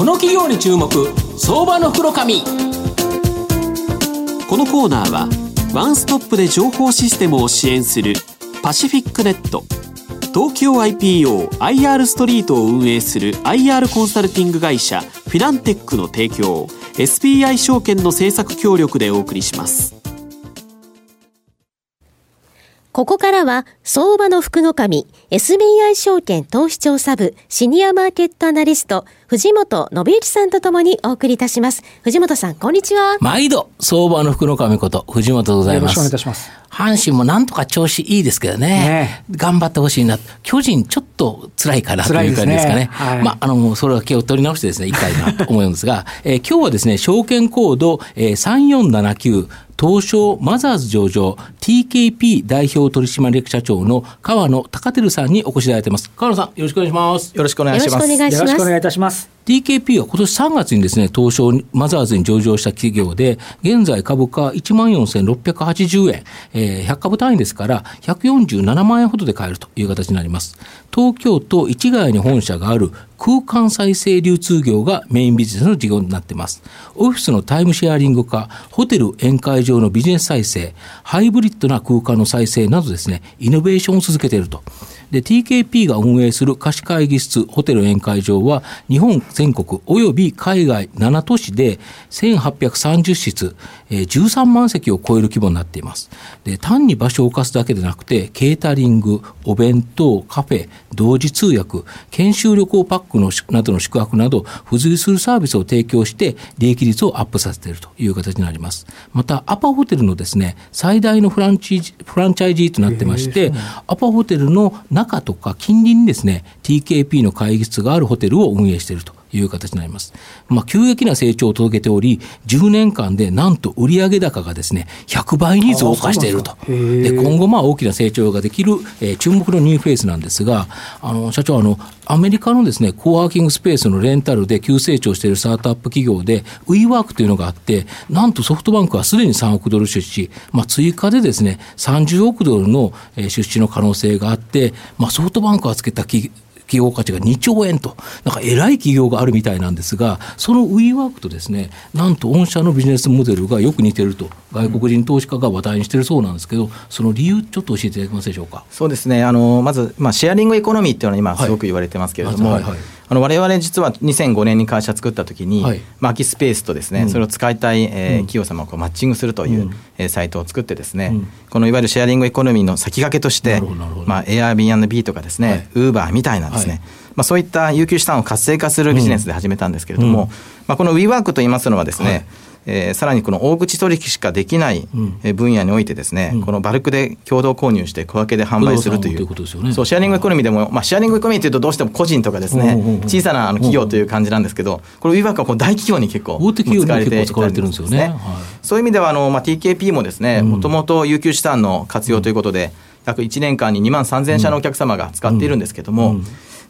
この企業に注目相場の袋紙このコーナーはワンストップで情報システムを支援するパシフィックネット東京 IPOIR ストリートを運営する IR コンサルティング会社フィナンテックの提供 SBI 証券の政策協力でお送りします。ここからは、相場の福の神、SBI 証券投資調査部、シニアマーケットアナリスト、藤本信之さんとともにお送りいたします。藤本さん、こんにちは。毎度、相場の福の神こと、藤本でございます。よろしくお願いいたします。阪神もなんとか調子いいですけどね。ね頑張ってほしいな。巨人ちょっと辛いかなという感じですかね。ねはい、まあ、あの、それは気を取り直してですね、いきたいなと思うんですが、えー、今日はですね、証券コード、えー、3479、東証マザーズ上場 TKP 代表取締役社長の川野隆照さんにお越しいただいてます。川野さん、よろしくお願いします。よろしくお願いします。よろしくお願いいたします。TKP は今年3月にですね、東証マザーズに上場した企業で、現在株価14,680円、えー、100株単位ですから、147万円ほどで買えるという形になります。東京都市ヶ谷に本社がある空間再生流通業がメインビジネスの事業になっています。オフィスのタイムシェアリング化、ホテル宴会場のビジネス再生、ハイブリッドな空間の再生などですね、イノベーションを続けていると。で、TKP が運営する貸し会議室、ホテル宴会場は、日本全国及び海外7都市で1830室、えー、13万席を超える規模になっています。で、単に場所を貸すだけでなくて、ケータリング、お弁当、カフェ、同時通訳、研修旅行パックのなどの宿泊など、付随するサービスを提供して、利益率をアップさせているという形になります。また、アパホテルのですね、最大のフランチフランチャイジーとなってまして、アパホテルの中とか近隣にですね、TKP の会議室があるホテルを運営しているという形になります。まあ、急激な成長を届けており、10年間でなんと売上高がですね、100倍に増加していると。で、今後まあ大きな成長ができる、えー、注目のニューフェイスなんですが、あの、社長、あの、アメリカのですね、コワーキングスペースのレンタルで急成長しているスタートアップ企業で、ウィーワークというのがあって、なんとソフトバンクはすでに3億ドル出資、まあ、追加でですね、30億ドルの出資の可能性があって、まあ、ソフトバンクがつけた企企業価値が2兆円と、なんか偉い企業があるみたいなんですが、そのウィーワークとですね、なんと御社のビジネスモデルがよく似てると、外国人投資家が話題にしてるそうなんですけど、その理由、ちょっと教えていただけますでしょうか？そうですね、あのまず、まあ、シェアリングエコノミーっていうのは今、すごく言われてますけれども、はいはいはいあの我々実は2005年に会社作った時に、はい、空きスペースとですね、うん、それを使いたい、えー、企業様をこうマッチングするという、うん、えー、サイトを作ってですね、うん、このいわゆるシェアリングエコノミーの先駆けとして、まあ、Airbnb とかですね、ウーバーみたいなですね、はい。まあ、そういった有給資産を活性化するビジネスで始めたんですけれども、うん、まあ、この WeWork といいますのはですね、はいえー、さらにこの大口取引しかできない分野においてですね、うん、このバルクで共同購入して小分けで販売するという、うね、そうシェアリングエコノミーでも、まあ、シェアリングエコノミーというとどうしても個人とかですね、小さなあの企業という感じなんですけど、これ WeWork はこう大企業に結構使われて使われてるんですよね。はい、そういう意味ではあの、まあ、TKP もですね、もともと有給資産の活用ということで、約1年間に2万3000社のお客様が使っているんですけども、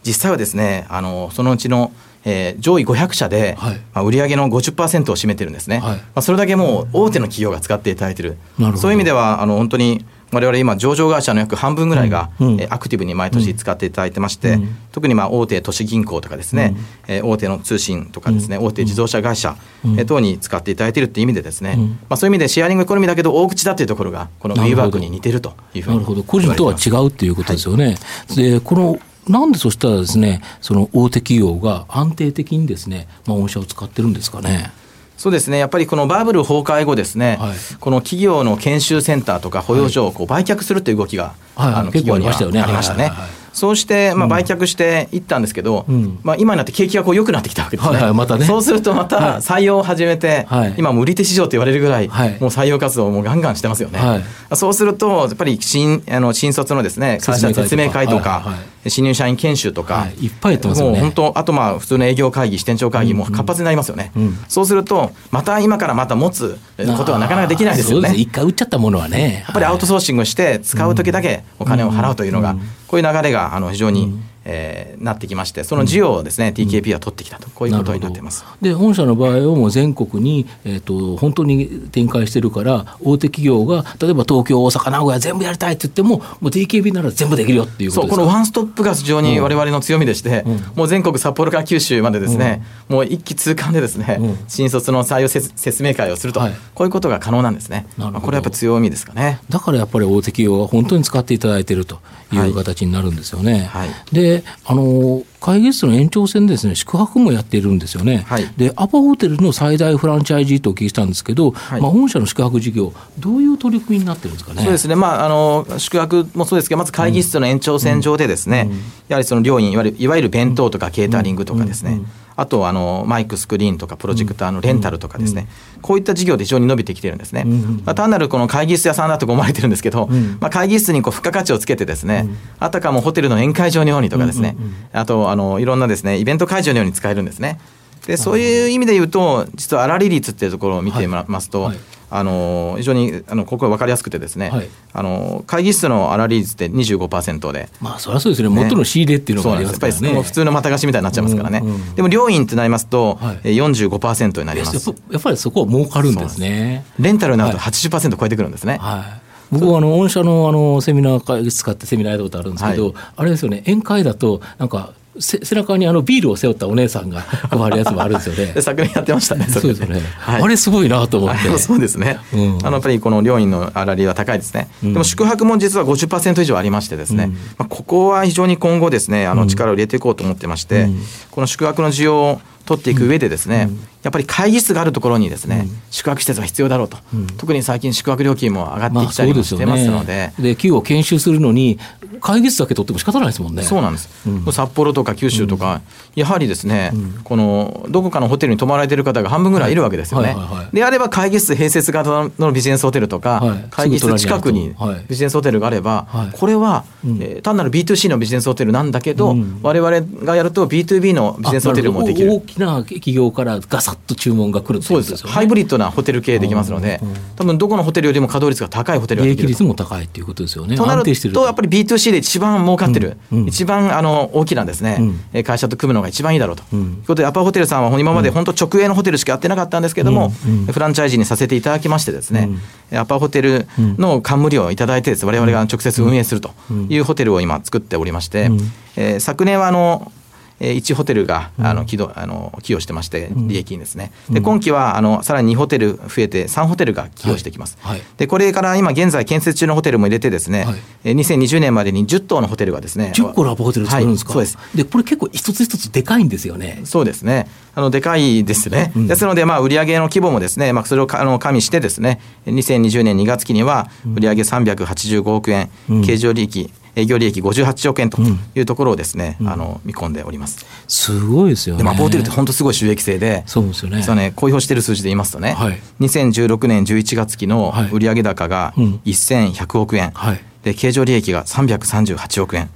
実際はですねあのそのうちのえー、上位500社で、はい、まあ、売上の50%を占めてるんですね、はい、まあ、それだけもう大手の企業が使っていただいてる。そういう意味ではあの本当に我々今上場会社の約半分ぐらいが、うん、えアクティブに毎年使っていただいてまして、うん、特にまあ大手都市銀行とかですね、うん、えー、大手の通信とかですね、大手自動車会社、え等に使っていただいているっていう意味でですね、まあ、そういう意味でシェアリングエコノミーだけど大口だっていうところがこの WeWork に似てるというふうになるほど。個人とは違うっていうことですよね、はい、でこのなんでそしたらですね、その大手企業が安定的にですね、まあ、御社を使ってるんですかね？そうですね。やっぱりこのバブル崩壊後ですね、はい、この企業の研修センターとか保養所をこう売却するという動きが、はい、あの企業にはありましたね。そうして、まあ、売却していったんですけど、うん、まあ、今になって景気がこう良くなってきたわけですね。はいはいまたね。そうするとまた採用を始めて、はい、今も売り手市場と言われるぐらい、はい、もう採用活動をもうガンガンしてますよね。はい、そうするとやっぱり新あの新卒のですね会社説明会とか、新入社員研修とか、い、っぱいやってますよね。もう本当あとまあ普通の営業会議支店長会議も活発になりますよね。うんうん、そうするとまた今からまた持つことはなかなかできないですよね。一回売っちゃったものはね。やっぱりアウトソーシングして使う時だけお金を払うというのが、こういう流れがあの非常に、えーなってきましてその需要をですね、うん、TKP は取ってきたとこういうことになってます。で本社の場合はもう全国に、えーと、本当に展開してるから大手企業が例えば東京大阪名古屋全部やりたいって言ってももう TKP なら全部できるよっていうことそうこのワンストップが非常に我々の強みでして、うん、もう全国札幌から九州までですね、うん、もう一気通貫でですね、新卒の採用説明会をすると、はい、こういうことが可能なんですね。まあ、これはやっぱ強みですかね。だからやっぱり大手企業が本当に使っていただいているという形になるんですよね。はいはい、であの会議室の延長線でですね宿泊もやっているんですよね、はい、でアパホテルの最大フランチャイジーとお聞きしたんですけど、はい、まあ、本社の宿泊事業、どういう取り組みになってるんですかね。そうですね、まあ、あの宿泊もそうですけど、まず会議室の延長線上でですね、うん。うん、やはりその料金いわゆる、弁当とかケータリングとかですね、うんあとあのマイク、スクリーンとかプロジェクターのレンタルとかですね、こういった事業で非常に伸びてきてるんですね。まあ、単なるこの会議室屋さんだと思われてるんですけど、まあ、会議室にこう付加価値をつけてですね、あたかもホテルの宴会場のようにとかですね、あとあのいろんなですねイベント会場のように使えるんですね。でそういう意味で言うと実は粗利率っていうところを見てみますと、はい。はいあの非常にあのここは分かりやすくてですね、はい、あの会議室の粗利率って25%で。まあそりゃそうですね。元の仕入れっていうのがね。やっぱり普通のまた貸しみたいになっちゃいますからね、うんうん、でも料金ってなりますと、はい、45%になります。やっぱりそこは儲かるんですね。レンタルになると80%超えてくるんですね、はい。僕はあの御社のあのセミナー会議使ってセミナーやったことあるんですけど、はい、あれですよね。宴会だとなんか背中にあのビールを背負ったお姉さんが 配るやつもあるんですよね。昨年やってましたね。そうですよね、はい、あれすごいなと思って。そうですね。うん、あのやっぱりこの料金の粗利は高いですね。でも宿泊も実は50%以上ありましてですね、うん、まあここは非常に今後ですね、あの力を入れていこうと思ってまして、うん、この宿泊の需要を取っていく上でですね、やっぱり会議室があるところにですね、宿泊施設が必要だろうと、特に最近宿泊料金も上がってきたりもしてますので,、で企業を研修するのに会議室だけ取っても仕方ないですもんね。そうなんです、札幌とか九州とか、やはりですね、このどこかのホテルに泊まられてる方が半分ぐらいいるわけですよね、であれば会議室併設型のビジネスホテルとか、会議室近くにビジネスホテルがあれば、これは、え単なる B2C のビジネスホテルなんだけど、われわれがやると B2B のビジネスホテルもできるな企業からガサッと注文が来るそうです。ハイブリッドなホテル経営できますので、多分どこのホテルよりも稼働率が高いホテルができる。利益率も高いっていうことですよね。となるとやっぱり B2C で一番儲かってる、うんうん、一番あの大きなですね、うん、会社と組むのが一番いいだろうと、うん、いうことでアパホテルさんは今まで本当直営のホテルしかやってなかったんですけども、フランチャイズにさせていただきましてですね、アパホテルの冠をいただいてです。我々が直接運営するというホテルを今作っておりまして、えー、昨年はあのえー、1ホテルがあの起動あの寄与してまして、利益にですね、で今期はあのさらに2ホテル増えて、3ホテルが寄与してきます、はい。はい、でこれから今現在、建設中のホテルも入れて、ですね、はい、2020年までに10棟のホテルがですね、10個のホテル作るんですか、そうです。でこれ、結構一つ一つでかいんですよね。そうですね。あのでかいですね、うん、ですので、まあ、売上の規模もですね、まあ、それをあの加味して、ですね2020年2月期には売上385億円、うん、経常利益営業利益58億円というところをですね、うん、あの見込んでおります。すごいですよね。まあ、ポーテルって本当すごい収益性で、そうですよね。実はね、公表している数字で言いますとね、はい、2016年11月期の売上高が1100億円、はい、で経常利益が338億円。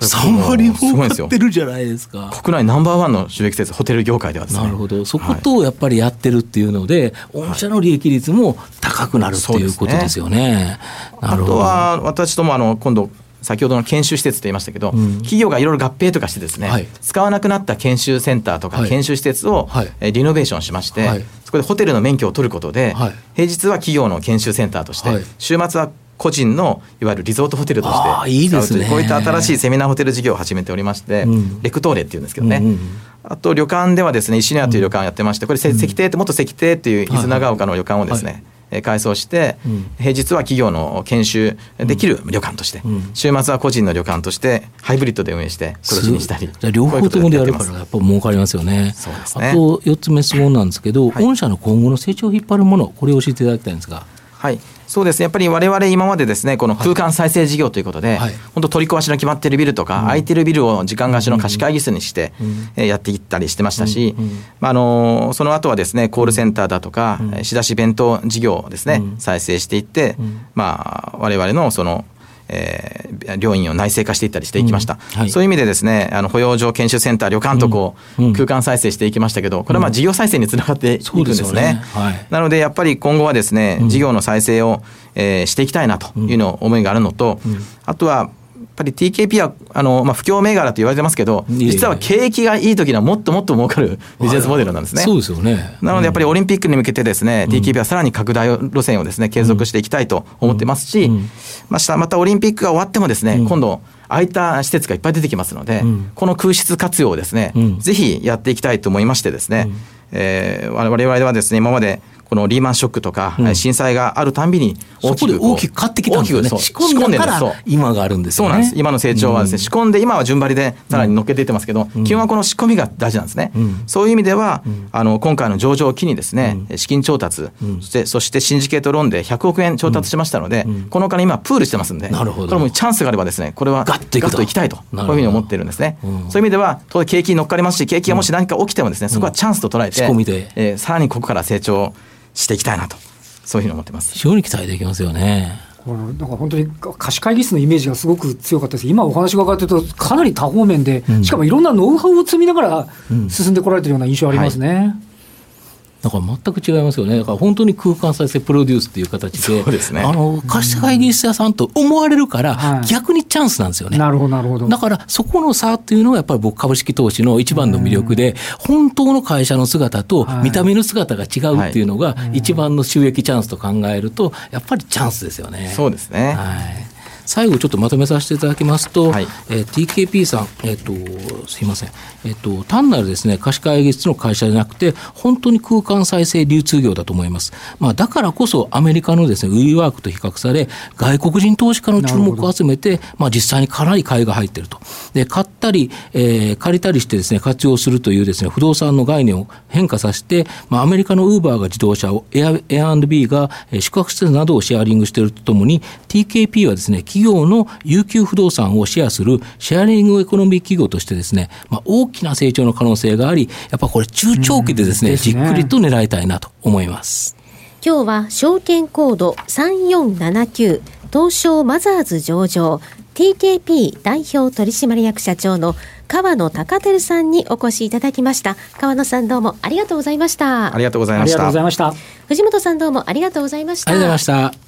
3割儲かってるじゃないですか。国内ナンバーワンの収益施設ホテル業界ではですね。なるほど。そことやっぱりやってるっていうので、はい、御社の利益率も高くなるっていうことですよね、ね、あとは私どもあの今度先ほどの研修施設と言いましたけど、うん、企業がいろいろ合併とかしてですね、はい、使わなくなった研修センターとか研修施設を、はい、リノベーションしまして、はい、そこでホテルの免許を取ることで、平日は企業の研修センターとして、週末は個人のいわゆるリゾートホテルとしていいです、ね、こういった新しいセミナーホテル事業を始めておりまして、うん、レクトーレっていうんですけどね、うんうん、あと旅館ではですね石屋という旅館をやってましてこれ石庭って元石庭っていう伊豆長岡の旅館をですね、はい改装して、平日は企業の研修できる旅館として、週末は個人の旅館としてハイブリッドで運営して黒字にしたり。両方ともでやるからやっぱ儲かりますよね。そうですね。あと4つ目質問なんですけど、御社の今後の成長を引っ張るものこれを教えていただきたいんですが。はいそうですね、やっぱり我々今までですね、この空間再生事業ということで、はい、本当取り壊しの決まっているビルとか、うん、空いてるビルを時間貸しの貸し会議室にして、うん、やっていったりしてましたし、うん、まあ、あのその後はですね、コールセンターだとか、仕出し弁当事業をですね、再生していって、まあ、我々のその、えー、両院を内製化していったりしていきました、うん。はい、そういう意味でですねあの保養所研修センター旅館とこう、うん、空間再生していきましたけどこれはまあ事業再生につながっていくんですね。ね。はい、なのでやっぱり今後はですね事業の再生を、えー、していきたいなというの思いがあるのと、あとはぱり TKP はあの、まあ、不況銘柄と言われてますけど、実は景気がいい時にはもっともっと儲かるビジネスモデルなんですね。そうですよね。なのでやっぱりオリンピックに向けてですね、うん、TKP はさらに拡大路線をですね継続していきたいと思ってますし、またまたオリンピックが終わってもですね、今度空いた施設がいっぱい出てきますので、この空室活用をですね、ぜひやっていきたいと思いましてですね、うん、えー、我々はですね今までこのリーマンショックとか、うん、震災があるたんびに大きく大きく買ってきたんですよね。仕込んでから今があるんですよね。そうなんです。今の成長はですね、仕込んで今は順張りでさらに乗っけていってますけど、うん、基本はこの仕込みが大事なんですね。うん、そういう意味では、あの今回の上場を機にですね、資金調達、そしてそしてシンジケートローンで100億円調達しましたので、このお金今プールしてますんで、なるほど。これもチャンスがあればですね、これはガッといきたいとこういうふうに思ってるんですね。そういう意味では当然景気に乗っかりますし、景気がもし何か起きてもですね、そこはチャンスと捉えて、えー、さらにここから成長していきたいなと、そういうふうに思ってます。非常に期待できますよね。なんか本当に貸し会議室のイメージがすごく強かったです今お話が伺ってるとかなり多方面で、うん、しかもいろんなノウハウを積みながら進んでこられてるような印象ありますね。うんはいだから全く違いますよね。だから本当に空間再生プロデュースっていう形で、そうですね、あの貸し会議室屋さんと思われるから、逆にチャンスなんですよね。なるほど、なるほど。だからそこの差っていうのがやっぱり僕株式投資の一番の魅力で、本当の会社の姿と見た目の姿が違うっていうのが一番の収益チャンスと考えると、やっぱりチャンスですよね。そうですね。はい。最後ちょっとまとめさせていただきますと、はい、えー、TKP さん、えっ、ー、と、すいません、えっ、ー、と、単なるですね、貸し会議室の会社じゃなくて、本当に空間再生流通業だと思います。まあ、だからこそアメリカのですね、ウィーワークと比較され、外国人投資家の注目を集めて、まあ、実際にかなり買いが入っていると。で、買ったり、えー、借りたりしてですね、活用するというですね、不動産の概念を変化させて、まあ、アメリカのウーバーが自動車を、エア、エア &B が宿泊施設などをシェアリングしているとともに、TKP はですね、企業の有給不動産をシェアするシェアリングエコノミー企業としてですね、まあ、大きな成長の可能性があり、やっぱこれ中長期でですね、ですね。じっくりと狙いたいなと思います。今日は証券コード3479東証マザーズ上場 TKP 代表取締役社長の川野隆照さんにお越しいただきました。川野さんどうもありがとうございました。ありがとうございました。藤本さんどうもありがとうございました。ありがとうございました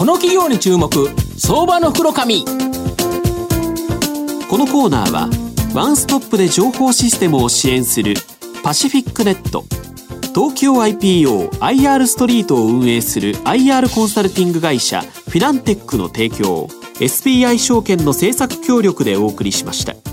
この企業に注目。相場の袋紙。このコーナーはワンストップで情報システムを支援するパシフィックネット。東京 IPOIR ストリートを運営する IR コンサルティング会社フィナンテックの提供 SBI 証券の政策協力でお送りしました。